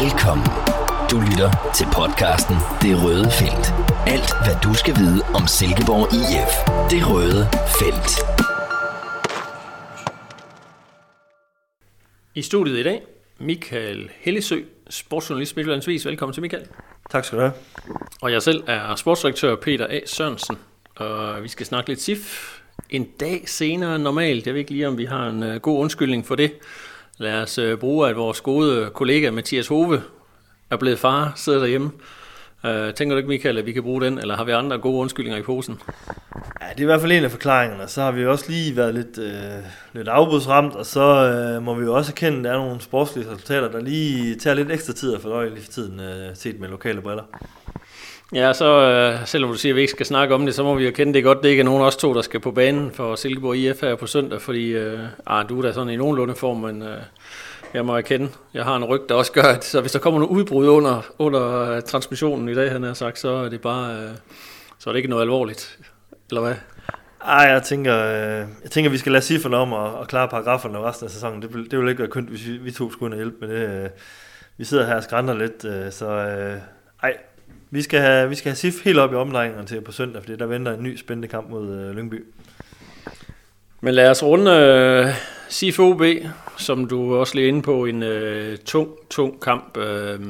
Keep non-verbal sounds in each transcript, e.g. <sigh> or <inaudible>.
Velkommen. Du lytter til podcasten Det Røde Felt. Alt, hvad du skal vide om Silkeborg IF. Det Røde Felt. I studiet i dag, Michael Hellesø, sportsjournalist Midtjyllandsvis. Velkommen til Michael. Tak skal du have. Og jeg selv er sportsdirektør Peter A. Sørensen, og vi skal snakke lidt SIF en dag senere end normalt. Jeg ved ikke lige, om vi har en uh, god undskyldning for det. Lad os øh, bruge, at vores gode kollega Mathias Hove er blevet far, sidder derhjemme. Øh, tænker du ikke, Michael, at vi kan bruge den, eller har vi andre gode undskyldninger i posen? Ja, det er i hvert fald en af forklaringerne. Så har vi også lige været lidt, øh, lidt afbudsramt, og så øh, må vi jo også erkende, at der er nogle sportslige resultater, der lige tager lidt ekstra tid at fordøje lige for tiden, øh, set med lokale briller. Ja, så øh, selvom du siger, at vi ikke skal snakke om det, så må vi jo kende det godt. Det ikke er nogen af os to, der skal på banen for Silkeborg IF her på søndag, fordi øh, ah, du er da sådan i nogenlunde form, men øh, jeg må erkende, jeg har en ryg, der også gør, at så hvis der kommer nogle udbrud under, under uh, transmissionen i dag, han har sagt, så er det bare, øh, så er det ikke noget alvorligt, eller hvad? Ej, jeg tænker, øh, jeg tænker, vi skal lade cifrene om og, og klare paragraferne resten af sæsonen. Det vil, det vil ikke være kønt, hvis vi, vi to skulle ind og hjælpe med det. Øh, vi sidder her og skrænder lidt, øh, så øh, ej, vi skal, have, vi skal have SIF helt op i omdrejningerne til på søndag, fordi der venter en ny spændende kamp mod øh, Lyngby. Men lad os runde øh, SIF OB, som du også lige inde på, en øh, tung, tung kamp. Øh,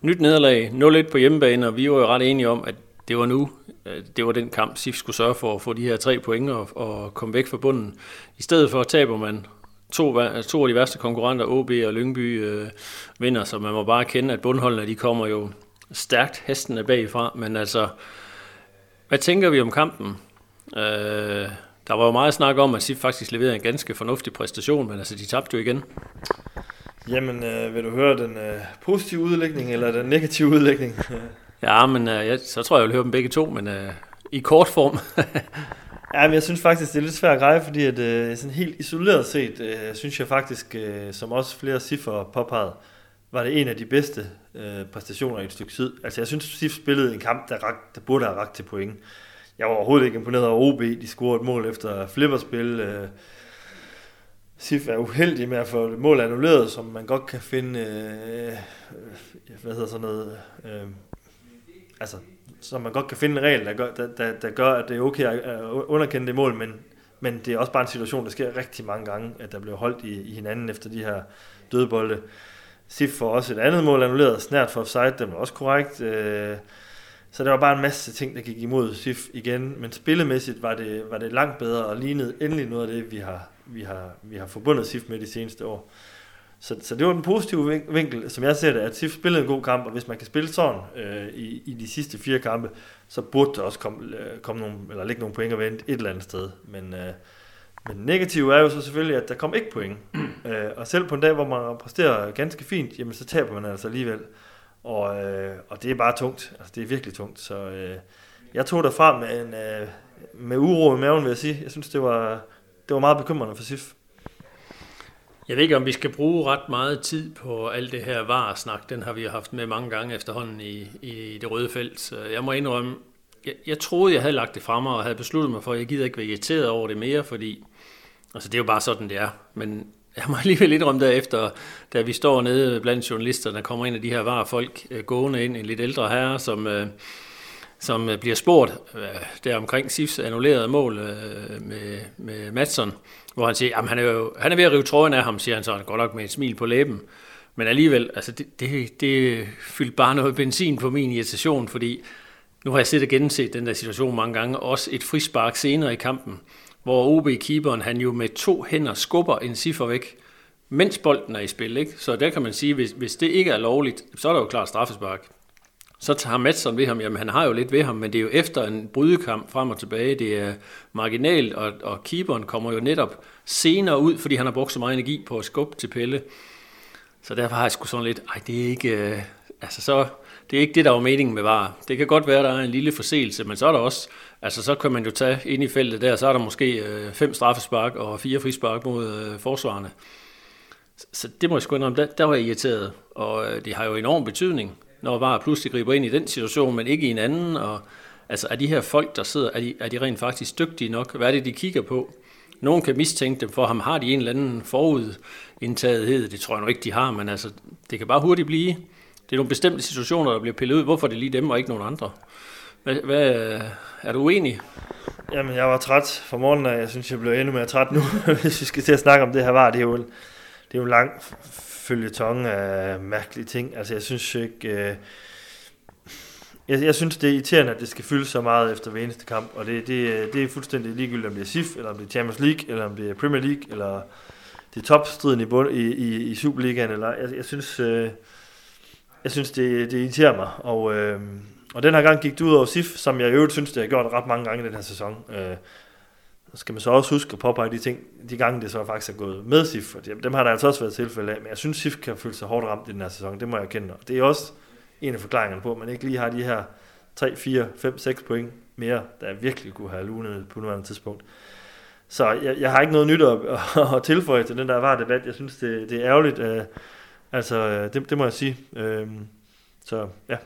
nyt nederlag, 0-1 på hjemmebane, og vi var jo ret enige om, at det var nu, øh, det var den kamp, SIF skulle sørge for at få de her tre point og, og komme væk fra bunden. I stedet for taber man to, to af de værste konkurrenter, OB og Lyngby, øh, vinder, så man må bare kende, at bundholdene de kommer jo stærkt hestene bagfra, men altså, hvad tænker vi om kampen? Øh, der var jo meget snak om, at SIF faktisk leverede en ganske fornuftig præstation, men altså, de tabte jo igen. Jamen, øh, vil du høre den øh, positive udlægning, eller den negative udlægning? <laughs> ja, men øh, jeg, så tror jeg, jeg vil høre dem begge to, men øh, i kort form. <laughs> ja, men jeg synes faktisk, det er lidt svært at greje, fordi at, øh, sådan helt isoleret set, øh, synes jeg faktisk, øh, som også flere cifre påpeget, var det en af de bedste øh, præstationer i et stykke tid. Altså jeg synes, SIF spillede en kamp, der, rak, der burde have ragt til point. Jeg var overhovedet ikke imponeret over OB. De scorede et mål efter flipperspil. Øh, SIF er uheldig med at få mål annulleret, som man godt kan finde, øh, øh, hvad hedder sådan noget, øh, altså, som man godt kan finde en regel, der gør, der, der, der gør at det er okay at underkende det mål, men, men det er også bare en situation, der sker rigtig mange gange, at der bliver holdt i, i hinanden efter de her dødbolde. Sif får også et andet mål annulleret, snært for offside, det var også korrekt. Øh, så der var bare en masse ting, der gik imod Sif igen, men spillemæssigt var det, var det langt bedre og lignede endelig noget af det, vi har, vi har, vi har forbundet Sif med de seneste år. Så, så det var den positive vinkel, som jeg ser det, at Sif spillede en god kamp, og hvis man kan spille sådan øh, i, i de sidste fire kampe, så burde der også komme, øh, komme nogle, eller ligge nogle point og vente et eller andet sted. Men øh, men negativt er jo så selvfølgelig, at der kom ikke point. øh, og selv på en dag, hvor man præsterer ganske fint, jamen så taber man altså alligevel. Og, øh, og det er bare tungt. Altså det er virkelig tungt. Så øh, jeg tog derfra med, en, øh, med uro i maven, vil jeg sige. Jeg synes, det var, det var meget bekymrende for SIF. Jeg ved ikke, om vi skal bruge ret meget tid på alt det her varesnak. Den har vi haft med mange gange efterhånden i, i det røde felt. Så jeg må indrømme, jeg, jeg troede, jeg havde lagt det frem og havde besluttet mig for, at jeg gider ikke være irriteret over det mere, fordi Altså, det er jo bare sådan, det er. Men jeg må alligevel lidt om derefter, da vi står nede blandt journalister, der kommer ind af de her varer folk øh, gående ind, en lidt ældre herre, som, øh, som øh, bliver spurgt øh, der omkring Sifs annullerede mål øh, med, med Madsen, hvor han siger, at han er, jo, han er ved at rive trøjen af ham, siger han så, godt nok med et smil på læben. Men alligevel, altså det, det, det fyldte bare noget benzin på min irritation, fordi nu har jeg set og genset den der situation mange gange, også et frispark senere i kampen, hvor OB-keeperen han jo med to hænder skubber en siffer væk, mens bolden er i spil. Ikke? Så der kan man sige, hvis, hvis det ikke er lovligt, så er der jo klart straffespark. Så tager Madsen ved ham, jamen han har jo lidt ved ham, men det er jo efter en brydekamp frem og tilbage, det er marginalt, og, og keeperen kommer jo netop senere ud, fordi han har brugt så meget energi på at skubbe til Pelle. Så derfor har jeg sgu sådan lidt, ej det er ikke, øh, altså så, det er ikke det, der var meningen med VAR. Det kan godt være, at der er en lille forseelse, men så er der også, altså så kan man jo tage ind i feltet der, så er der måske øh, fem straffespark og fire frispark mod øh, forsvarerne. Så det må jeg sgu indrømme, der, der var jeg irriteret, og øh, det har jo enorm betydning, når VAR pludselig griber ind i den situation, men ikke i en anden, og altså er de her folk, der sidder, er de, er de rent faktisk dygtige nok? Hvad er det, de kigger på? Nogen kan mistænke dem for ham. Har de en eller anden forudindtagethed? Det tror jeg nok ikke, de har, men altså, det kan bare hurtigt blive. Det er nogle bestemte situationer, der bliver pillet ud. Hvorfor er det lige dem og ikke nogen andre? Hvad, hvad, øh, er du uenig? Jamen, jeg var træt for morgenen, og jeg synes, jeg blev endnu mere træt nu, <laughs> hvis vi skal til at snakke om det her var. Det er jo en, det er jo en lang følgetong af mærkelige ting. Altså, jeg synes ikke... Øh, jeg, jeg synes, det er irriterende, at det skal fyldes så meget efter hver eneste kamp, og det, det, øh, det er fuldstændig ligegyldigt, om det er SIF, eller om det er Champions League, eller om det er Premier League, eller det er topstriden i, bund, i, i, i Superligaen, eller jeg, jeg synes, øh, jeg synes det, det irriterer mig, og, øh, og den her gang gik det ud over SIF, som jeg i øvrigt synes, det har gjort ret mange gange i den her sæson. Øh, så skal man så også huske at påpege de ting, de gange det så faktisk er gået med SIF, for dem har der altså også været tilfælde af, men jeg synes, SIF kan føle sig hårdt ramt i den her sæson, det må jeg erkende. Og det er også en af forklaringerne på, at man ikke lige har de her 3, 4, 5, 6 point mere, der virkelig kunne have lunet på nuværende tidspunkt. Så jeg, jeg har ikke noget nyt at, <laughs> at tilføje til den der var debat. Jeg synes, det, det er ærgerligt. Øh, altså, øh, det, det må jeg sige. Øh, så ja.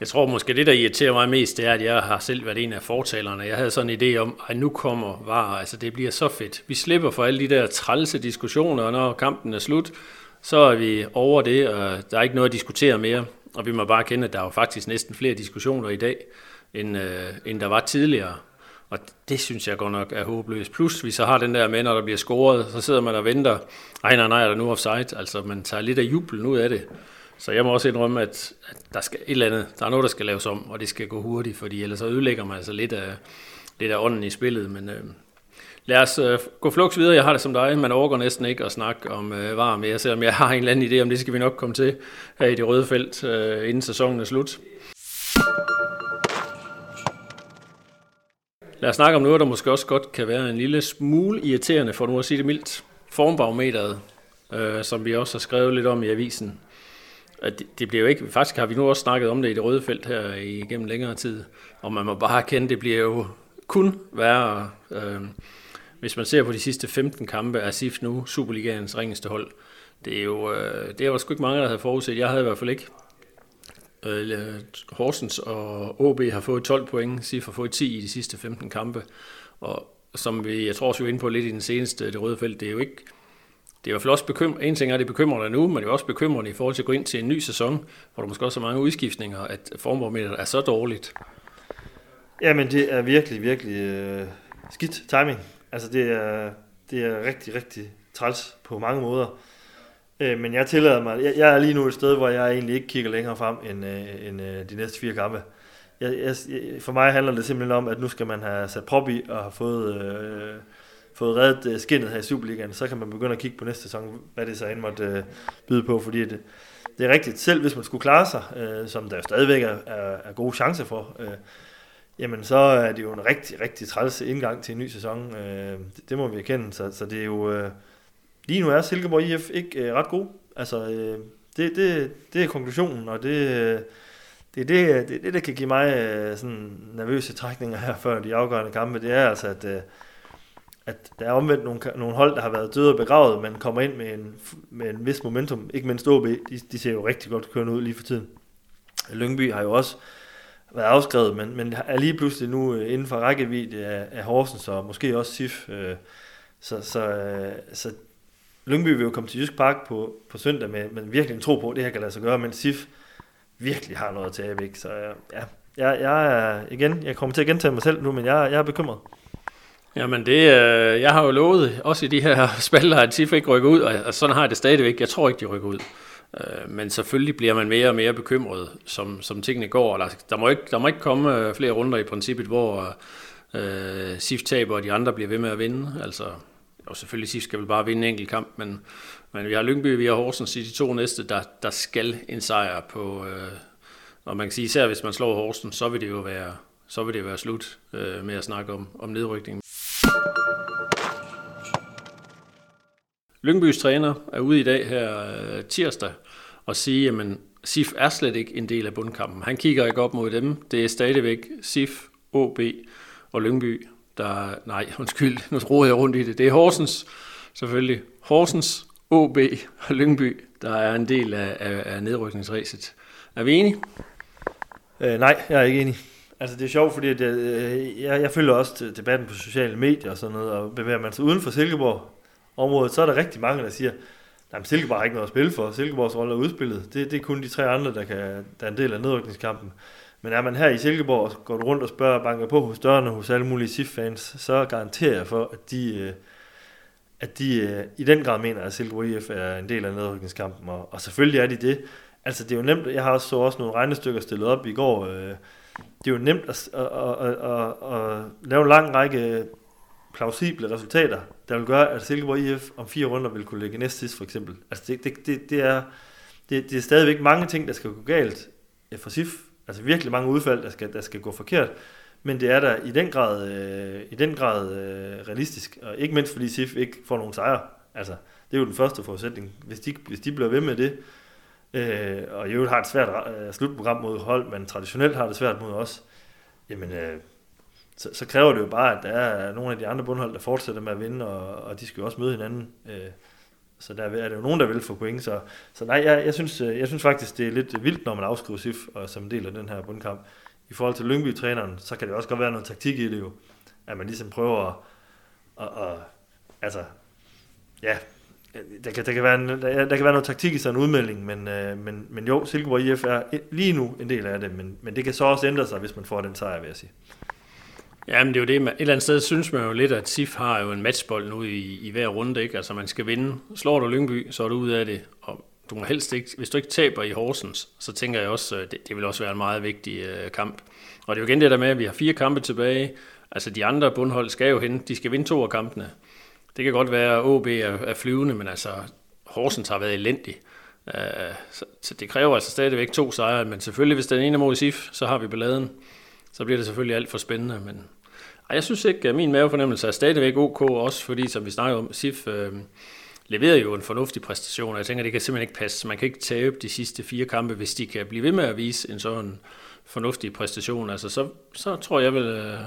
Jeg tror måske, det der irriterer mig mest, det er, at jeg har selv været en af fortalerne. Jeg havde sådan en idé om, at nu kommer var, altså det bliver så fedt. Vi slipper for alle de der trælse diskussioner, og når kampen er slut, så er vi over det, og der er ikke noget at diskutere mere. Og vi må bare kende, at der er jo faktisk næsten flere diskussioner i dag, end, øh, end der var tidligere. Og det synes jeg godt nok er håbløst. Plus, vi så har den der med, når der bliver scoret, så sidder man og venter. Ej, nej, nej, er der nu offside? Altså, man tager lidt af jubelen ud af det. Så jeg må også indrømme, at, at der skal et eller andet, der er noget, der skal laves om, og det skal gå hurtigt, fordi ellers så ødelægger man altså lidt af, lidt af ånden i spillet. Men øh, lad os øh, gå flux videre. Jeg har det som dig. Man overgår næsten ikke at snakke om øh, var mere, selvom jeg har en eller anden idé om det, skal vi nok komme til her i det røde felt, øh, inden sæsonen er slut. Lad os snakke om noget, der måske også godt kan være en lille smule irriterende, for nu at sige det mildt. Formbarometeret, øh, som vi også har skrevet lidt om i avisen. Øh, det, det bliver jo ikke, faktisk har vi nu også snakket om det i det røde felt her igennem længere tid, og man må bare kende, det bliver jo kun værre. Øh, hvis man ser på de sidste 15 kampe, er SIF nu Superligaens ringeste hold. Det er jo, øh, det er jo sgu ikke mange, der havde forudset. Jeg havde i hvert fald ikke. Øh, Horsens og OB har fået 12 point, SIF har fået 10 i de sidste 15 kampe. Og som vi, jeg tror også, vi er inde på lidt i den seneste, det røde felt, det er jo ikke, det er i hvert fald også bekymrende. En ting er, at det bekymrer nu, men det er også bekymrende i forhold til at gå ind til en ny sæson, hvor der måske også er mange udskiftninger, at formbarometeret er så dårligt. Jamen, det er virkelig, virkelig øh, skidt timing. Altså, det er, det er rigtig, rigtig træls på mange måder. Øh, men jeg tillader mig, jeg, jeg er lige nu et sted, hvor jeg egentlig ikke kigger længere frem end, øh, end øh, de næste fire kampe. Jeg, jeg, for mig handler det simpelthen om, at nu skal man have sat prop i og have fået, øh, fået reddet øh, skinnet her i Superligaen. Så kan man begynde at kigge på næste sæson, hvad det så end måtte øh, byde på, fordi det, det er rigtigt. Selv hvis man skulle klare sig, øh, som der stadigvæk er, er, er gode chancer for, øh, jamen så er det jo en rigtig, rigtig træls indgang til en ny sæson. Øh, det, det må vi erkende, så, så det er jo... Øh, lige nu er Silkeborg IF ikke øh, ret god. Altså, øh, det, det, det er konklusionen, og det, øh, det er det, øh, det, det, der kan give mig øh, sådan nervøse trækninger her før de afgørende kampe. Det er altså, at, øh, at der er omvendt nogle, nogle hold, der har været døde og begravet, men kommer ind med en, med en vis momentum. Ikke mindst OB, de, de ser jo rigtig godt kørende ud lige for tiden. Lyngby har jo også været afskrevet, men, men er lige pludselig nu øh, inden for rækkevidde af, af Horsens og måske også SIF. Øh, så, så, øh, så Lyngby vil jo komme til Jysk Park på, på søndag med, med virkelig en tro på, at det her kan lade sig gøre, men SIF virkelig har noget at tabe, ikke? Så øh, ja, jeg, jeg er igen, jeg kommer til at gentage mig selv nu, men jeg, jeg er bekymret. Jamen det, øh, jeg har jo lovet, også i de her <laughs> spalter, at SIF ikke rykker ud, og sådan har jeg det stadigvæk. Jeg tror ikke, de rykker ud. Øh, men selvfølgelig bliver man mere og mere bekymret, som, som tingene går. Der, der, må ikke, der må ikke komme øh, flere runder i princippet, hvor øh, SIF taber, og de andre bliver ved med at vinde. Altså, og selvfølgelig SIF skal vel bare vinde en enkelt kamp, men, men vi har Lyngby, vi har Horsens i de to næste, der, der skal en sejr på... Øh, og man kan sige, især hvis man slår Horsens, så vil det jo være, så vil det være slut øh, med at snakke om, om nedrykning. Lyngbys træner er ude i dag her øh, tirsdag og sige, at SIF er slet ikke en del af bundkampen. Han kigger ikke op mod dem. Det er stadigvæk SIF, OB og Lyngby, der... Nej, undskyld, nu roder jeg rundt i det. Det er Horsens, selvfølgelig. Horsens, OB og Lyngby, der er en del af, af, af nedrykningsræset. Er vi enige? Øh, nej, jeg er ikke enig. Altså det er sjovt, fordi det, øh, jeg, jeg følger også debatten på sociale medier og sådan noget, og bevæger man sig uden for Silkeborg, området, så er der rigtig mange, der siger, at Silkeborg har ikke noget at spille for. Silkeborgs rolle er udspillet. Det, det er kun de tre andre, der, kan, der er en del af nedrykningskampen. Men er man her i Silkeborg, går du rundt og spørger og banker på hos dørene hos alle mulige SIF-fans, så garanterer jeg for, at de, øh, at de øh, i den grad mener, at Silkeborg IF er en del af nedrykningskampen. Og, og selvfølgelig er de det. Altså det er jo nemt, jeg har også så også nogle regnestykker stillet op i går. Øh, det er jo nemt at, at, at, at, at lave en lang række plausible resultater, der vil gøre, at Silkeborg IF om fire runder vil kunne ligge næst sidst, for eksempel. Altså det, det, det, det, er, det, det er stadigvæk mange ting, der skal gå galt for SIF. Altså virkelig mange udfald, der skal, der skal gå forkert. Men det er der i den grad, øh, i den grad øh, realistisk. Og ikke mindst fordi SIF ikke får nogen sejre. Altså, det er jo den første forudsætning. Hvis de, hvis de bliver ved med det, øh, og i øvrigt har et svært øh, slutprogram mod hold, men traditionelt har det svært mod os, jamen øh, så, så kræver det jo bare, at der er nogle af de andre bundhold, der fortsætter med at vinde, og, og de skal jo også møde hinanden. Øh, så der er det jo nogen, der vil få point. Så, så nej, jeg, jeg, synes, øh, jeg synes faktisk, det er lidt vildt, når man afskriver SIF og som en del af den her bundkamp. I forhold til Lyngby-træneren, så kan det også godt være noget taktik i det jo. At man ligesom prøver at, at, at altså, ja, der kan, der, kan være en, der, der kan være noget taktik i sådan en udmelding, men, øh, men, men jo, Silkeborg IF er lige nu en del af det, men, men det kan så også ændre sig, hvis man får den sejr, vil jeg sige. Ja, men det er jo det, man, et eller andet sted synes man jo lidt, at SIF har jo en matchbold nu i, i hver runde, ikke? Altså man skal vinde. Slår du Lyngby, så er du ud af det, og du må helst ikke, hvis du ikke taber i Horsens, så tænker jeg også, øh, det, det vil også være en meget vigtig øh, kamp. Og det er jo igen det der med, at vi har fire kampe tilbage. Altså de andre bundhold skal jo hen, de skal vinde to af kampene. Det kan godt være, at OB er, er flyvende, men altså Horsens har været elendig. Øh, så, så det kræver altså stadigvæk to sejre, men selvfølgelig hvis den ene er mod SIF, så har vi balladen så bliver det selvfølgelig alt for spændende. Men ej, jeg synes ikke, at min mavefornemmelse er stadigvæk ok, også fordi, som vi snakker om, SIF øh, leverede jo en fornuftig præstation, og jeg tænker, det kan simpelthen ikke passe. Man kan ikke tabe de sidste fire kampe, hvis de kan blive ved med at vise en sådan fornuftig præstation. Altså, så, så tror jeg vel... Øh,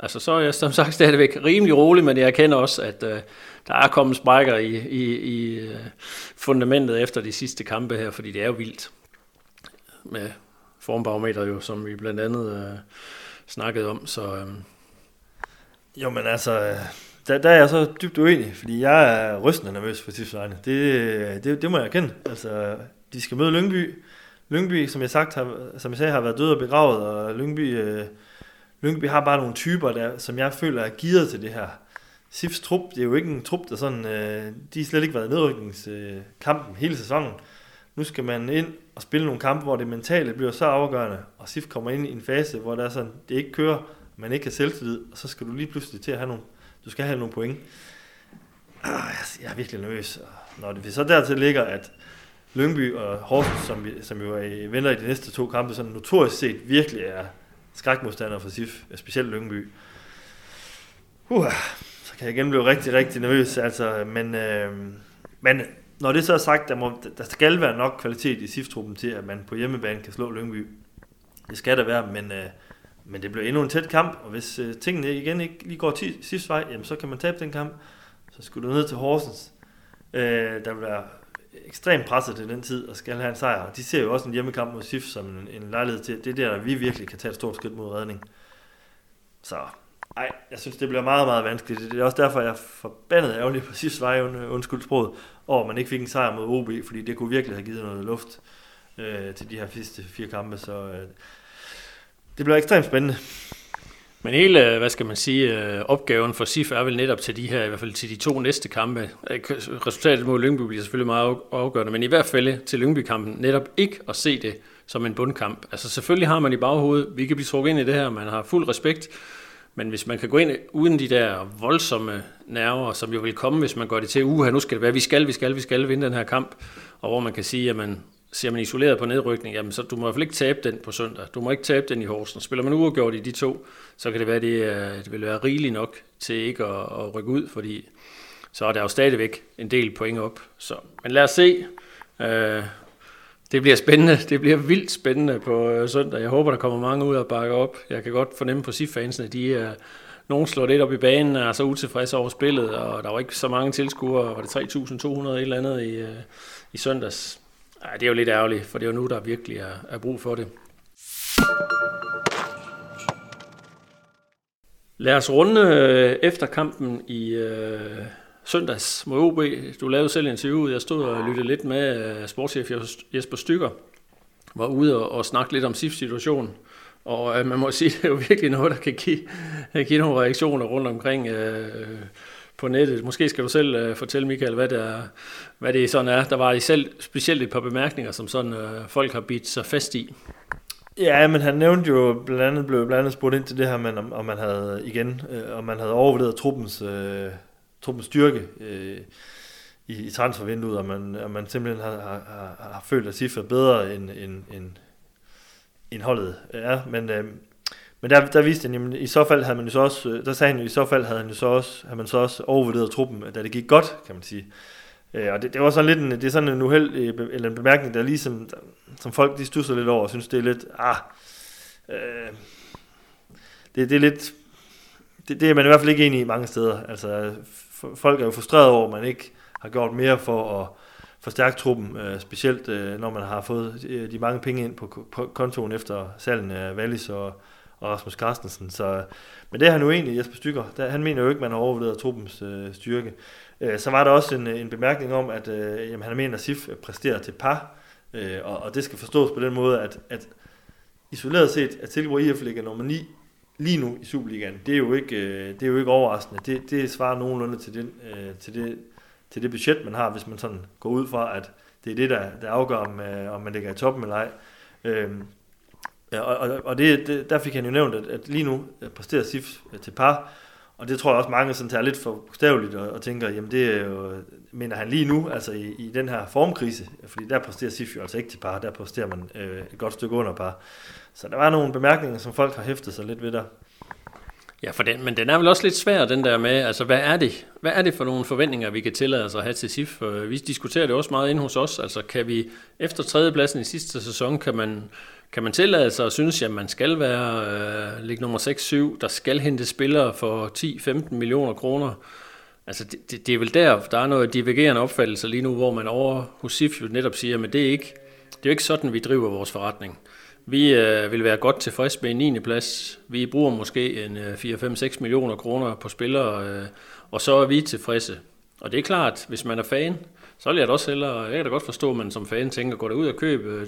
altså, så er jeg som sagt stadigvæk rimelig rolig, men jeg erkender også, at øh, der er kommet sprækker i, i, i øh, fundamentet efter de sidste kampe her, fordi det er jo vildt med formbarometer jo, som vi blandt andet øh, snakkede om. Så, øh. Jo, men altså, øh, der, der er jeg så dybt uenig, fordi jeg er rystende nervøs for SIFs vegne. Det, øh, det, det må jeg erkende. Altså, de skal møde Lyngby. Lyngby, som jeg, sagt, har, som jeg sagde, har været død og begravet, og Lyngby, øh, Lyngby har bare nogle typer, der, som jeg føler er gearet til det her. SIFs trup, det er jo ikke en trup, der sådan, øh, de har slet ikke været i nedrykningskampen hele sæsonen. Nu skal man ind og spille nogle kampe, hvor det mentale bliver så afgørende, og SIF kommer ind i en fase, hvor der er sådan, det ikke kører, man ikke kan selvtillid, og så skal du lige pludselig til at have nogle, du skal have nogle point. Ah, jeg er virkelig nervøs. Når det så dertil ligger, at Lyngby og Horsens, som, vi, som jo er venter i de næste to kampe, sådan notorisk set virkelig er skrækmodstandere for SIF, specielt Lyngby. Uh, så kan jeg igen blive rigtig, rigtig nervøs. Altså, men, øh, men når det så er sagt, der, må, der skal være nok kvalitet i SIF-truppen til, at man på hjemmebane kan slå Lyngby. Det skal der være, men, øh, men det bliver endnu en tæt kamp, og hvis øh, tingene igen ikke lige går SIFs vej, jamen, så kan man tabe den kamp. Så skulle du ned til Horsens. Øh, der vil være ekstremt presset til den tid og skal have en sejr. De ser jo også en hjemmekamp mod SIF som en, en lejlighed til. Det er der, vi virkelig kan tage et stort skridt mod redning. Så Nej, jeg synes, det bliver meget, meget vanskeligt. Det er også derfor, jeg er forbandet ærgerlig på sidste vej, undskyld sproget, over at man ikke fik en sejr mod OB, fordi det kunne virkelig have givet noget luft øh, til de her sidste fire kampe. Så øh, det bliver ekstremt spændende. Men hele, øh, hvad skal man sige, øh, opgaven for SIF er vel netop til de her, i hvert fald til de to næste kampe. Øh, resultatet mod Lyngby bliver selvfølgelig meget afgørende, men i hvert fald til Lyngby-kampen netop ikke at se det som en bundkamp. Altså selvfølgelig har man i baghovedet, vi kan blive trukket ind i det her, man har fuld respekt men hvis man kan gå ind uden de der voldsomme nerver, som jo vil komme, hvis man går det til, uha, nu skal det være, vi skal, vi skal, vi skal vinde den her kamp, og hvor man kan sige, at man ser man isoleret på nedrykning, jamen så du må i hvert fald ikke tabe den på søndag. Du må ikke tabe den i Horsens. Spiller man uafgjort i de to, så kan det være, at det, øh, det vil være rigeligt nok til ikke at, at rykke ud, fordi så er der jo stadigvæk en del point op. Så, men lad os se. Øh, det bliver spændende. Det bliver vildt spændende på øh, søndag. Jeg håber, der kommer mange ud og bakke op. Jeg kan godt fornemme på SIF-fansene, de er, nogen slår lidt op i banen og er så utilfredse over spillet, og der var ikke så mange tilskuere. Var det 3.200 et eller andet i, øh, i søndags? Ej, det er jo lidt ærgerligt, for det er jo nu, der virkelig er, er brug for det. Lad os runde øh, efter kampen i øh, søndags mod OB. Du lavede selv interviewet. interview, jeg stod og lyttede lidt med øh, sportschef Jesper Stykker, var ude og, og snakke lidt om SIF-situationen. Og øh, man må <laughs> sige, det er jo virkelig noget, der kan give, give nogle reaktioner rundt omkring øh, på nettet. Måske skal du selv øh, fortælle, Michael, hvad det, er, hvad det sådan er. Der var I selv specielt et par bemærkninger, som sådan øh, folk har bidt sig fast i. Ja, men han nævnte jo blandt andet, blev blandt andet spurgt ind til det her, men om, om man havde igen, øh, om man havde overvurderet truppens, øh, truppens styrke øh, i, i transfervinduet, og man, og man simpelthen har, har, har, har følt, at SIF er bedre end, end, end, end holdet er. Men, øh, men der, der viste han, jamen, i så fald havde man jo så også, øh, der sagde han jo, i så fald havde, han jo så også, havde man så også overvurderet truppen, da det gik godt, kan man sige. Øh, og det, det var sådan lidt en, det er sådan en uheld, øh, eller en bemærkning, der ligesom, som folk de stusser lidt over, og synes det er lidt, ah, øh, det, det er lidt, det, det er man i hvert fald ikke enig i mange steder. Altså, folk er jo frustreret over, at man ikke har gjort mere for at forstærke truppen, øh, specielt øh, når man har fået øh, de mange penge ind på, på kontoen efter salgen af Wallis og, og Rasmus Carstensen. Så, men det er han jo egentlig, Jesper Stykker. Der, han mener jo ikke, at man har overvurderet truppens øh, styrke. Øh, så var der også en, en bemærkning om, at øh, jamen, han mener, at SIF præsterer til par, øh, og, og det skal forstås på den måde, at, at isoleret set, at Silkeborg IF ligger nummer 9 lige nu i Superligaen, det er jo ikke, øh, det er jo ikke overraskende. Det, det svarer nogenlunde til, den, øh, til, det, til det budget, man har, hvis man sådan går ud fra, at det er det, der, der afgør, om, øh, om man ligger i toppen eller ej. Øh, og og, og det, det, der fik han jo nævnt, at, at lige nu øh, præsterer SIF øh, til par, og det tror jeg også mange sådan tager lidt for bogstaveligt og, og tænker, jamen det er jo, mener han lige nu, altså i, i den her formkrise, fordi der præsterer SIF jo altså ikke til par, der præsterer man øh, et godt stykke under par. Så der var nogle bemærkninger, som folk har hæftet sig lidt ved der. Ja, for den, men den er vel også lidt svær, den der med, altså hvad er det? Hvad er det for nogle forventninger, vi kan tillade os at have til SIF? Øh, vi diskuterer det også meget inde hos os, altså kan vi efter tredjepladsen i sidste sæson, kan man kan man tillade sig at synes, at man skal være øh, ligge nummer 6-7, der skal hente spillere for 10-15 millioner kroner? Altså, det, det, det, er vel der, der er noget divergerende opfattelse lige nu, hvor man over hos SIF jo netop siger, at det er ikke, det er jo ikke sådan, vi driver vores forretning. Vi øh, vil være godt tilfreds med en 9. plads. Vi bruger måske en øh, 4-5-6 millioner kroner på spillere, øh, og så er vi tilfredse. Og det er klart, hvis man er fan, så vil jeg da også hellere, jeg kan da godt forstå, at man som fan tænker, går der ud og købe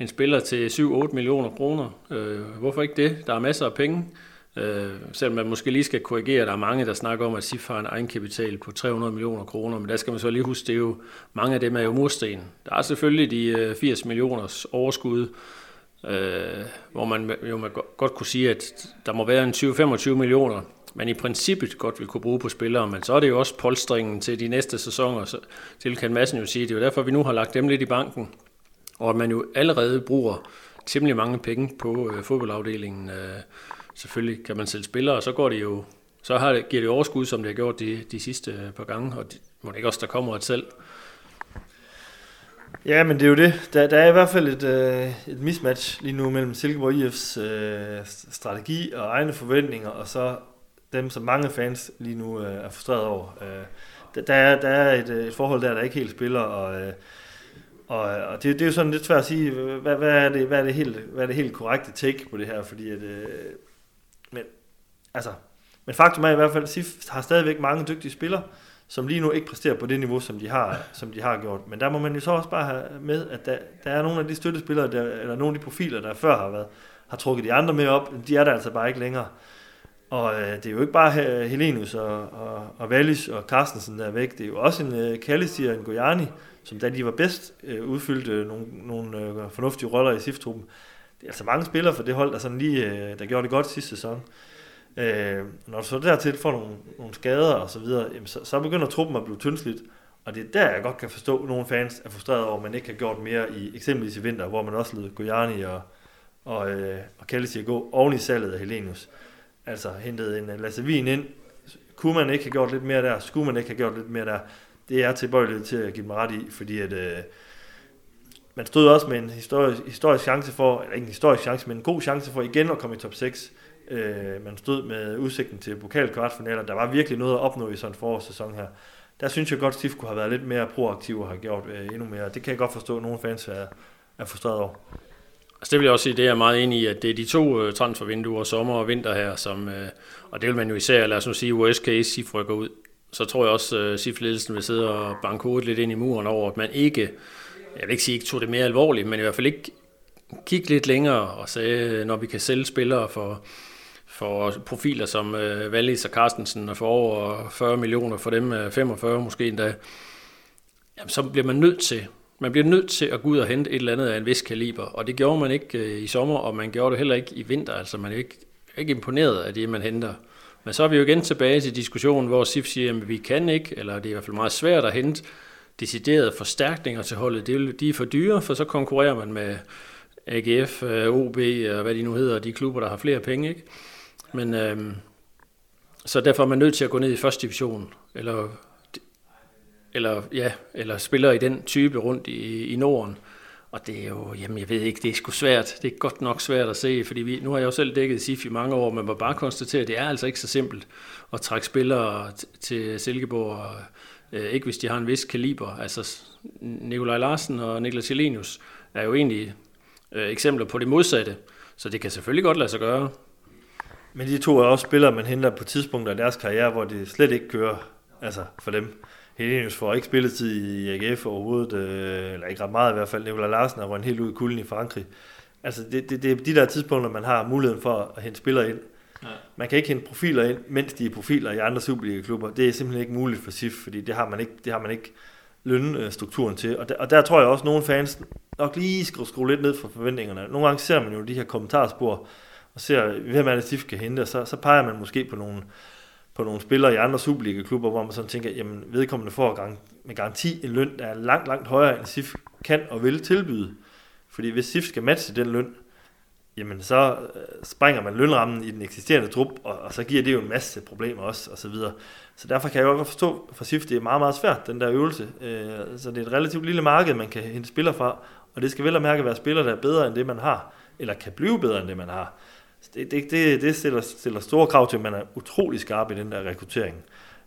en spiller til 7-8 millioner kroner. Øh, hvorfor ikke det? Der er masser af penge. Øh, selvom man måske lige skal korrigere, der er mange, der snakker om, at SIF har en egenkapital på 300 millioner kroner, men der skal man så lige huske, det er jo mange af dem er jo mursten. Der er selvfølgelig de øh, 80 millioners overskud, øh, hvor man jo man godt kunne sige, at der må være en 20-25 millioner man i princippet godt vil kunne bruge på spillere, men så er det jo også polstringen til de næste sæsoner, så til kan massen jo sige, det er jo derfor, vi nu har lagt dem lidt i banken, og at man jo allerede bruger temmelig mange penge på øh, fodboldafdelingen. Øh, selvfølgelig kan man sælge spillere, og så går det jo så har det, giver det overskud, som det har gjort de, de sidste øh, par gange, og det må det ikke også, der kommer et selv. Ja, men det er jo det. Der, der er i hvert fald et, øh, et mismatch lige nu mellem Silkeborg IF's øh, strategi og egne forventninger, og så dem, som mange fans lige nu øh, er frustreret over. Øh, der, er, der er et, øh, et forhold der, der ikke helt spiller, og, øh, og, øh, og det, det er jo sådan lidt svært at sige, hvad, hvad, er, det, hvad, er, det helt, hvad er det helt korrekte take på det her, fordi at, øh, men, altså, men faktum er i hvert fald, at SIF har stadigvæk mange dygtige spillere, som lige nu ikke præsterer på det niveau, som de har, som de har gjort. Men der må man jo så også bare have med, at der, der er nogle af de støttespillere, der, eller nogle af de profiler, der før har været, har trukket de andre med op, de er der altså bare ikke længere. Og øh, det er jo ikke bare Helenius og, og, og Wallis og Carstensen, der er væk. Det er jo også en øh, Kallis og en Gojani, som da de var bedst, øh, udfyldte øh, nogle, nogle øh, fornuftige roller i SIF-truppen. Det er altså mange spillere for det hold, der, sådan lige, øh, der gjorde det godt sidste sæson. Øh, når du så dertil får nogle, nogle skader og så videre, jamen, så, så begynder truppen at blive tyndslidt. Og det er der, jeg godt kan forstå, at nogle fans er frustreret over, at man ikke har gjort mere i eksempelvis i vinter, hvor man også ledte Gojani og, og, øh, og Kallis at gå oven i salget af Helenius altså hentet en øh, Lasse Wien ind. Kunne man ikke have gjort lidt mere der? Skulle man ikke have gjort lidt mere der? Det er tilbøjeligt til at give mig ret i, fordi at, øh, man stod også med en historisk, historisk chance for, eller ikke en historisk chance, men en god chance for igen at komme i top 6. Øh, man stod med udsigten til pokalkvartfinaler. Der var virkelig noget at opnå i sådan en forårssæson her. Der synes jeg godt, at Stif kunne have været lidt mere proaktiv og have gjort øh, endnu mere. Det kan jeg godt forstå, at nogle fans er, er frustreret over. Altså det vil jeg også sige, det er jeg meget enig i, at det er de to øh, transfervinduer, sommer og vinter her, som, øh, og det vil man jo især, lad os nu sige, worst case, SIF rykker ud. så tror jeg også, øh, at SIF-ledelsen vil sidde og banke hovedet lidt ind i muren over, at man ikke, jeg vil ikke sige, ikke tog det mere alvorligt, men i hvert fald ikke kigge lidt længere og sagde, når vi kan sælge spillere for, for profiler som øh, Wallis og Carstensen og for over 40 millioner, for dem øh, 45 måske endda, jamen, så bliver man nødt til, man bliver nødt til at gå ud og hente et eller andet af en vis kaliber, og det gjorde man ikke øh, i sommer, og man gjorde det heller ikke i vinter, altså man er ikke, ikke imponeret af det, man henter. Men så er vi jo igen tilbage til diskussionen, hvor SIF siger, at vi kan ikke, eller det er i hvert fald meget svært at hente deciderede forstærkninger til holdet. De er for dyre, for så konkurrerer man med AGF, øh, OB og hvad de nu hedder, de klubber, der har flere penge. Ikke? Men øhm, så derfor er man nødt til at gå ned i første division, eller, eller, ja, eller spiller i den type rundt i, i Norden. Og det er jo, jamen jeg ved ikke, det er sgu svært. Det er godt nok svært at se, fordi vi, nu har jeg jo selv dækket SIF i mange år, men man bare konstatere, at det er altså ikke så simpelt at trække spillere til Silkeborg, og, øh, ikke hvis de har en vis kaliber. Altså Nikolaj Larsen og Niklas Jelenius er jo egentlig øh, eksempler på det modsatte, så det kan selvfølgelig godt lade sig gøre. Men de to er også spillere, man henter på tidspunkter af deres karriere, hvor det slet ikke kører altså for dem. Helenius får ikke spilletid i AGF overhovedet, øh, eller ikke ret meget i hvert fald. Nikolaj Larsen er røget helt ud i kulden i Frankrig. Altså det, det, det er de der tidspunkter, man har muligheden for at hente spillere ind. Ja. Man kan ikke hente profiler ind, mens de er profiler i andre Superliga-klubber. Det er simpelthen ikke muligt for SIF, fordi det har man ikke, det har man ikke lønstrukturen til. Og der, og der tror jeg også, at nogle fans nok lige skal skrue lidt ned for forventningerne. Nogle gange ser man jo de her kommentarspor, og ser, hvem er det, SIF kan hente, og så, så peger man måske på nogle, på nogle spillere i andre Superliga-klubber, hvor man sådan tænker, jamen vedkommende får gang, med garanti en løn, der er langt, langt højere, end SIF kan og vil tilbyde. Fordi hvis SIF skal matche den løn, jamen så øh, springer man lønrammen i den eksisterende trup, og, og så giver det jo en masse problemer også, og så videre. Så derfor kan jeg godt forstå for SIF, det er meget, meget svært, den der øvelse. Øh, så det er et relativt lille marked, man kan hente spillere fra, og det skal vel og mærke være spillere, der er bedre end det, man har, eller kan blive bedre end det, man har. Altså, det, det, det, det stiller, stiller store krav til, at man er utrolig skarp i den der rekruttering.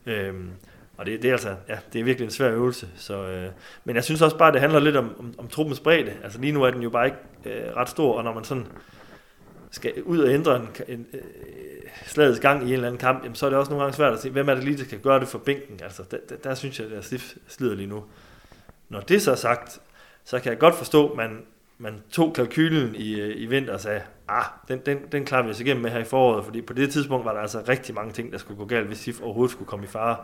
Øhm, og det, det, er altså, ja, det er virkelig en svær øvelse. Så, øh, men jeg synes også bare, at det handler lidt om, om, om truppens bredde. Altså lige nu er den jo bare ikke øh, ret stor, og når man sådan skal ud og ændre en, en øh, slagets gang i en eller anden kamp, jamen, så er det også nogle gange svært at se, hvem er det lige, der kan gøre det for bænken. Altså, der, der, der synes jeg, at det slider lige nu. Når det så er sagt, så kan jeg godt forstå, at man, man tog kalkylen i, øh, i vinter og sagde, ah, den, den, den klarer vi os igennem med her i foråret, fordi på det tidspunkt var der altså rigtig mange ting, der skulle gå galt, hvis SIF overhovedet skulle komme i fare.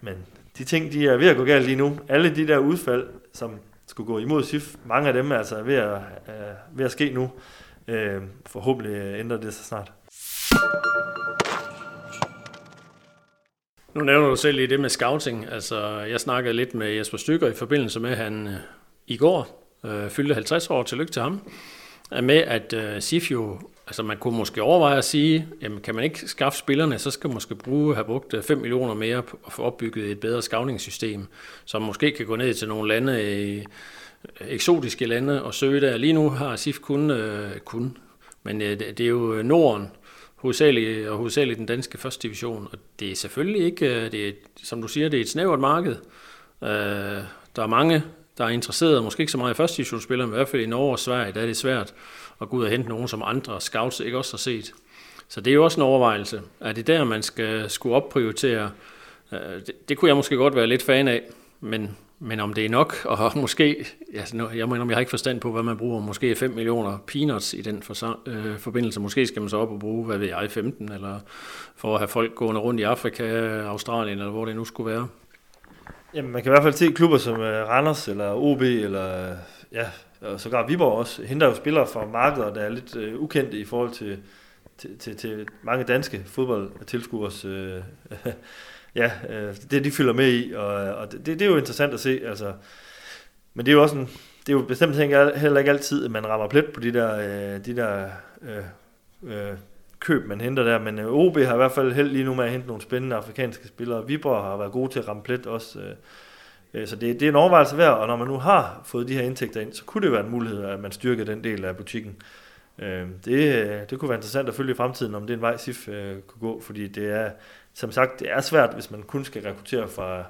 Men de ting, de er ved at gå galt lige nu. Alle de der udfald, som skulle gå imod SIF, mange af dem er altså ved at, er ved at ske nu. Øh, forhåbentlig øh, ændrer det sig snart. Nu nævner du selv i det med scouting. Altså, jeg snakkede lidt med Jesper Stykker i forbindelse med, at han øh, i går øh, fyldte 50 år. Tillykke til ham. Øh, med at øh, SIF jo, altså man kunne måske overveje at sige, jamen kan man ikke skaffe spillerne, så skal man måske bruge, have brugt øh, 5 millioner mere på at få opbygget et bedre skavningssystem, som måske kan gå ned til nogle lande i eksotiske lande og søge der. Lige nu har SIF kun, øh, kun men øh, det er jo Norden, hovedsageligt, og hovedsageligt den danske første division, og det er selvfølgelig ikke, øh, det er, som du siger, det er et snævert marked. Øh, der er mange, der er interesseret, måske ikke så meget i første divisionsspillere, men i hvert fald i Norge og Sverige, der er det svært at gå ud og hente nogen, som andre scouts ikke også har set. Så det er jo også en overvejelse. Er det der, man skal skulle opprioritere? Øh, det, det kunne jeg måske godt være lidt fan af, men men om det er nok, og <laughs> måske, altså nu, jeg mener, jeg har ikke forstand på, hvad man bruger, måske 5 millioner peanuts i den for, øh, forbindelse. Måske skal man så op og bruge, hvad ved jeg, 15, eller for at have folk gående rundt i Afrika, Australien, eller hvor det nu skulle være. Jamen, man kan i hvert fald se klubber som øh, Randers, eller OB, eller øh, ja, og sågar Viborg også, henter jo spillere fra markeder, der er lidt øh, ukendte i forhold til, til, til, til mange danske fodboldtilskuers Øh, <laughs> ja, øh, det de fylder med i, og, øh, og det, det er jo interessant at se, altså, men det er jo også en, det er jo bestemt heller ikke altid, at man rammer plet på de der, øh, de der øh, øh, køb, man henter der, men øh, OB har i hvert fald held lige nu med at hente nogle spændende afrikanske spillere, Viborg har været gode til at ramme plet også, øh, øh, så det, det er en overvejelse værd, og når man nu har fået de her indtægter ind, så kunne det være en mulighed, at man styrker den del af butikken. Øh, det, øh, det kunne være interessant at følge i fremtiden, om det er en vej, SIF øh, kunne gå, fordi det er, som sagt, det er svært, hvis man kun skal rekruttere fra,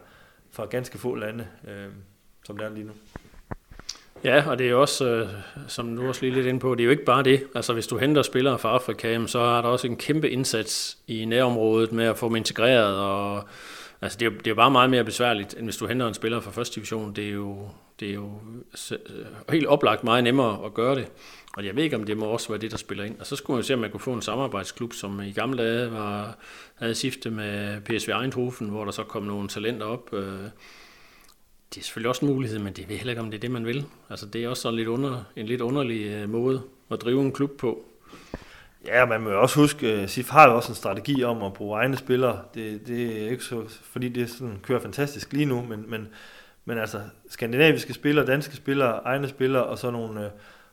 fra ganske få lande, øh, som det er lige nu. Ja, og det er jo også, øh, som du også lige lidt ind på, det er jo ikke bare det. Altså hvis du henter spillere fra Afrika, så er der også en kæmpe indsats i nærområdet med at få dem integreret og Altså, det er, jo, det er jo bare meget mere besværligt, end hvis du henter en spiller fra første division. Det er jo, det er jo øh, helt oplagt meget nemmere at gøre det. Og jeg ved ikke, om det må også være det, der spiller ind. Og så skulle man jo se, om man kunne få en samarbejdsklub, som i gamle dage var, havde skiftet med PSV Eindhoven, hvor der så kom nogle talenter op. Øh, det er selvfølgelig også en mulighed, men det ved heller ikke, om det er det, man vil. Altså, det er også sådan lidt under, en lidt underlig øh, måde at drive en klub på. Ja, man må jo også huske, at SIF har jo også en strategi om at bruge egne spillere. Det, det er ikke så, fordi det sådan kører fantastisk lige nu, men, men, men altså skandinaviske spillere, danske spillere, egne spillere og så nogle, øh,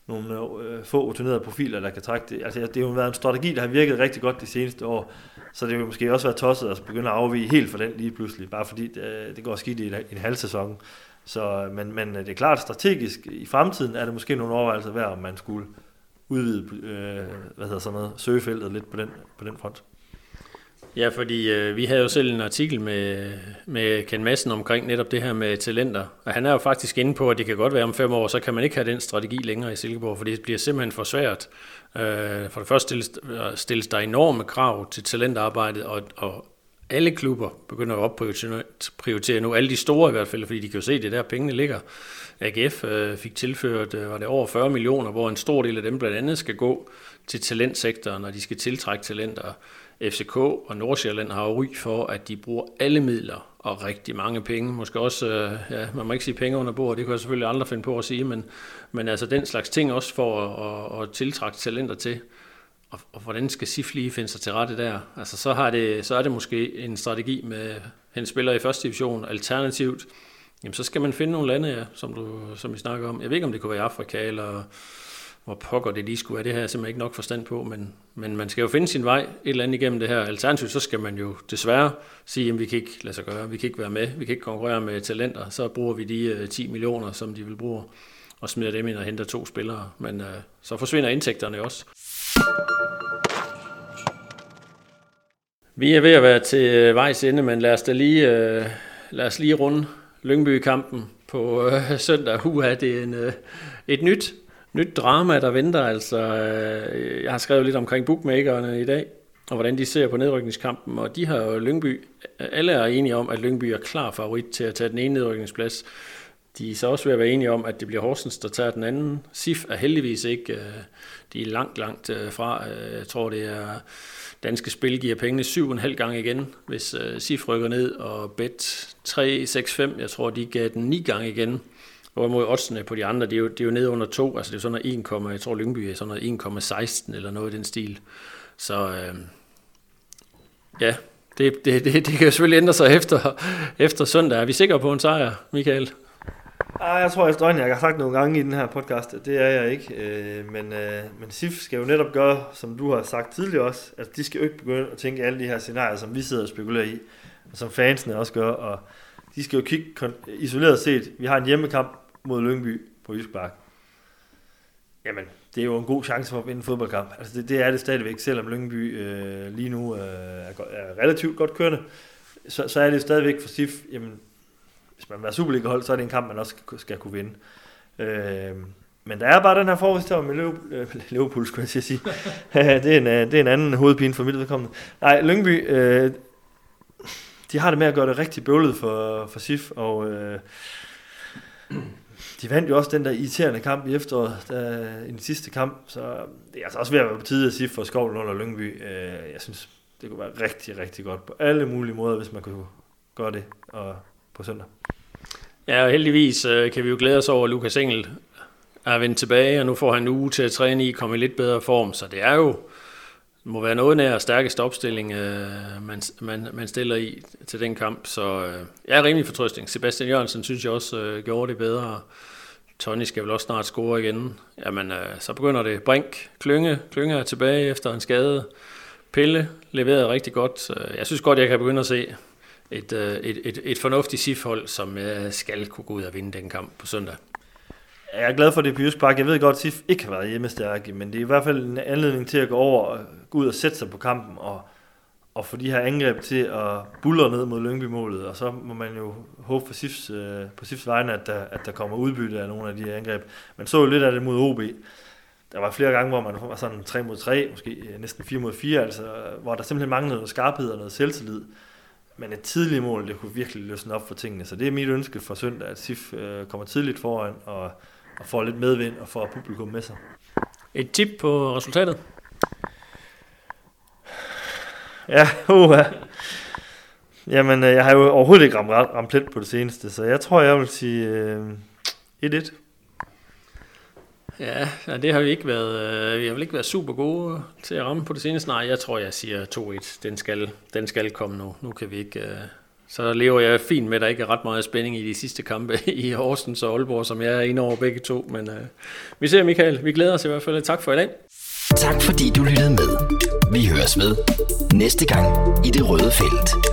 nogle øh, øh, få rutinerede profiler, der kan trække det. Altså, det har jo været en strategi, der har virket rigtig godt de seneste år, så det vil måske også være tosset at begynde at afvige helt fra den lige pludselig, bare fordi det, det går skidt i en, en halv sæson. Så, men, men øh, det er klart strategisk, i fremtiden er det måske nogle overvejelser værd, om man skulle udvide øh, hvad hedder sådan noget, søgefeltet lidt på den, på den front. Ja, fordi øh, vi havde jo selv en artikel med, med Ken Madsen omkring netop det her med talenter. Og han er jo faktisk inde på, at det kan godt være om fem år, så kan man ikke have den strategi længere i Silkeborg, fordi det bliver simpelthen for svært. Øh, for det første stilles, øh, stilles der enorme krav til talentarbejdet, og, og alle klubber begynder at opprioritere nu, alle de store i hvert fald, fordi de kan jo se, at det der pengene ligger. AGF øh, fik tilført, øh, var det over 40 millioner, hvor en stor del af dem blandt andet skal gå til talentsektoren, når de skal tiltrække talenter. FCK og Nordsjælland har jo ry for, at de bruger alle midler og rigtig mange penge. Måske også, øh, ja, man må ikke sige penge under bordet, det kan jeg selvfølgelig aldrig finde på at sige, men, men altså den slags ting også for at, at, at tiltrække talenter til. Og, og hvordan skal SIF lige finde sig til rette der? Altså så, har det, så er det måske en strategi med en spiller i første division, alternativt, jamen så skal man finde nogle lande, ja, som, du, som vi snakker om. Jeg ved ikke, om det kunne være i Afrika, eller hvor pokker det lige skulle være. Det her jeg simpelthen ikke nok forstand på, men, men man skal jo finde sin vej et eller andet igennem det her. Alternativt, så skal man jo desværre sige, at vi kan ikke lade sig gøre, vi kan ikke være med, vi kan ikke konkurrere med talenter. Så bruger vi de øh, 10 millioner, som de vil bruge, og smider dem ind og henter to spillere. Men øh, så forsvinder indtægterne også. Vi er ved at være til øh, vejs ende, men lad os da lige, øh, lad os lige runde Lyngby-kampen på øh, søndag. Uha, det er en, øh, et nyt nyt drama, der venter. Altså, øh, jeg har skrevet lidt omkring bookmakerne i dag, og hvordan de ser på nedrykningskampen, og de har jo Lyngby, alle er enige om, at Lyngby er klar favorit til at tage den ene nedrykningsplads. De er så også ved at være enige om, at det bliver Horsens, der tager den anden. SIF er heldigvis ikke, øh, de er langt, langt øh, fra. Jeg tror, det er danske spil giver pengene syv og en halv gang igen, hvis SIF rykker ned, og bet 3, 6, 5, jeg tror, de gav den ni gange igen. Hvorimod oddsene på de andre, det er jo, det er jo nede under 2, altså det er sådan noget 1, jeg tror Lyngby er sådan noget 1,16 eller noget i den stil. Så øh, ja, det, det, det, det kan jo selvfølgelig ændre sig efter, efter søndag. Er vi sikre på en sejr, Michael? Ah, jeg tror efterhånden, jeg har sagt nogle gange i den her podcast, det er jeg ikke. Øh, men, øh, men SIF skal jo netop gøre, som du har sagt tidligere også, at de skal jo ikke begynde at tænke alle de her scenarier, som vi sidder og spekulerer i, og som fansene også gør, og de skal jo kigge isoleret set. Vi har en hjemmekamp mod Lyngby på Jysk Park. Jamen, det er jo en god chance for at vinde en fodboldkamp. Altså det, det er det stadigvæk, selvom Lyngby øh, lige nu øh, er, er relativt godt kørende. Så, så er det stadigvæk for SIF, jamen, hvis man er Superliga-hold, så er det en kamp, man også skal, skal kunne vinde. Øh, men der er bare den her forudstår med øh, Liverpool, skulle jeg sige. <laughs> det, er en, øh, det er en anden hovedpine for mit vedkommende. Nej, Lyngby, øh, de har det med at gøre det rigtig bøvlet for, for SIF, og øh, de vandt jo også den der irriterende kamp i efteråret, der, i den sidste kamp, så det er altså også ved at være på tide at sige for Skovlen under Lyngby. Øh, jeg synes, det kunne være rigtig, rigtig godt på alle mulige måder, hvis man kunne gøre det og på søndag. Ja, og heldigvis øh, kan vi jo glæde os over, at Lukas Engel er vendt tilbage, og nu får han en uge til at træne i, komme i lidt bedre form, så det er jo må være noget nær stærkeste opstilling, øh, man, man, man stiller i til den kamp. Så øh, jeg er rimelig fortrøstning. Sebastian Jørgensen synes jeg også øh, gjorde det bedre. Tony skal vel også snart score igen. Jamen, øh, så begynder det. Brink, Klynge, Klynge er tilbage efter en skade. Pille leverede rigtig godt. Jeg synes godt, jeg kan begynde at se et, øh, et, et, et fornuftigt SIF-hold, som øh, skal kunne gå ud og vinde den kamp på søndag. Jeg er glad for det på Jysk Park. Jeg ved godt, at SIF ikke har været hjemmestærke, men det er i hvert fald en anledning til at gå over gå ud og sætte sig på kampen og, og få de her angreb til at bulle ned mod Lyngby-målet. Og så må man jo håbe for SIFs, øh, på SIFs vegne, at der, at der kommer udbytte af nogle af de her angreb. Man så jo lidt af det mod OB. Der var flere gange, hvor man var sådan 3 mod 3, måske øh, næsten 4 mod 4, altså, hvor der simpelthen manglede noget skarphed og noget selvtillid. men et tidligt mål, det kunne virkelig løsne op for tingene. Så det er mit ønske for søndag, at SIF øh, kommer tidligt foran og, og får lidt medvind og får publikum med sig. Et tip på resultatet? Ja, uh, Jamen, øh, jeg har jo overhovedet ikke ramt, ramt plet på det seneste, så jeg tror, jeg vil sige øh, 1-1. Ja, ja, det har vi ikke været, øh, vi har vel ikke været super gode til at ramme på det seneste. Nej, jeg tror, jeg siger 2-1. Den skal, den skal komme nu. Nu kan vi ikke... Øh, så lever jeg fint med, at der ikke er ret meget spænding i de sidste kampe <laughs> i Horsens og Aalborg, som jeg er inde over begge to. Men øh, vi ser, Michael. Vi glæder os i hvert fald. Tak for i dag. Tak fordi du lyttede med. Vi høres ved næste gang i det røde felt.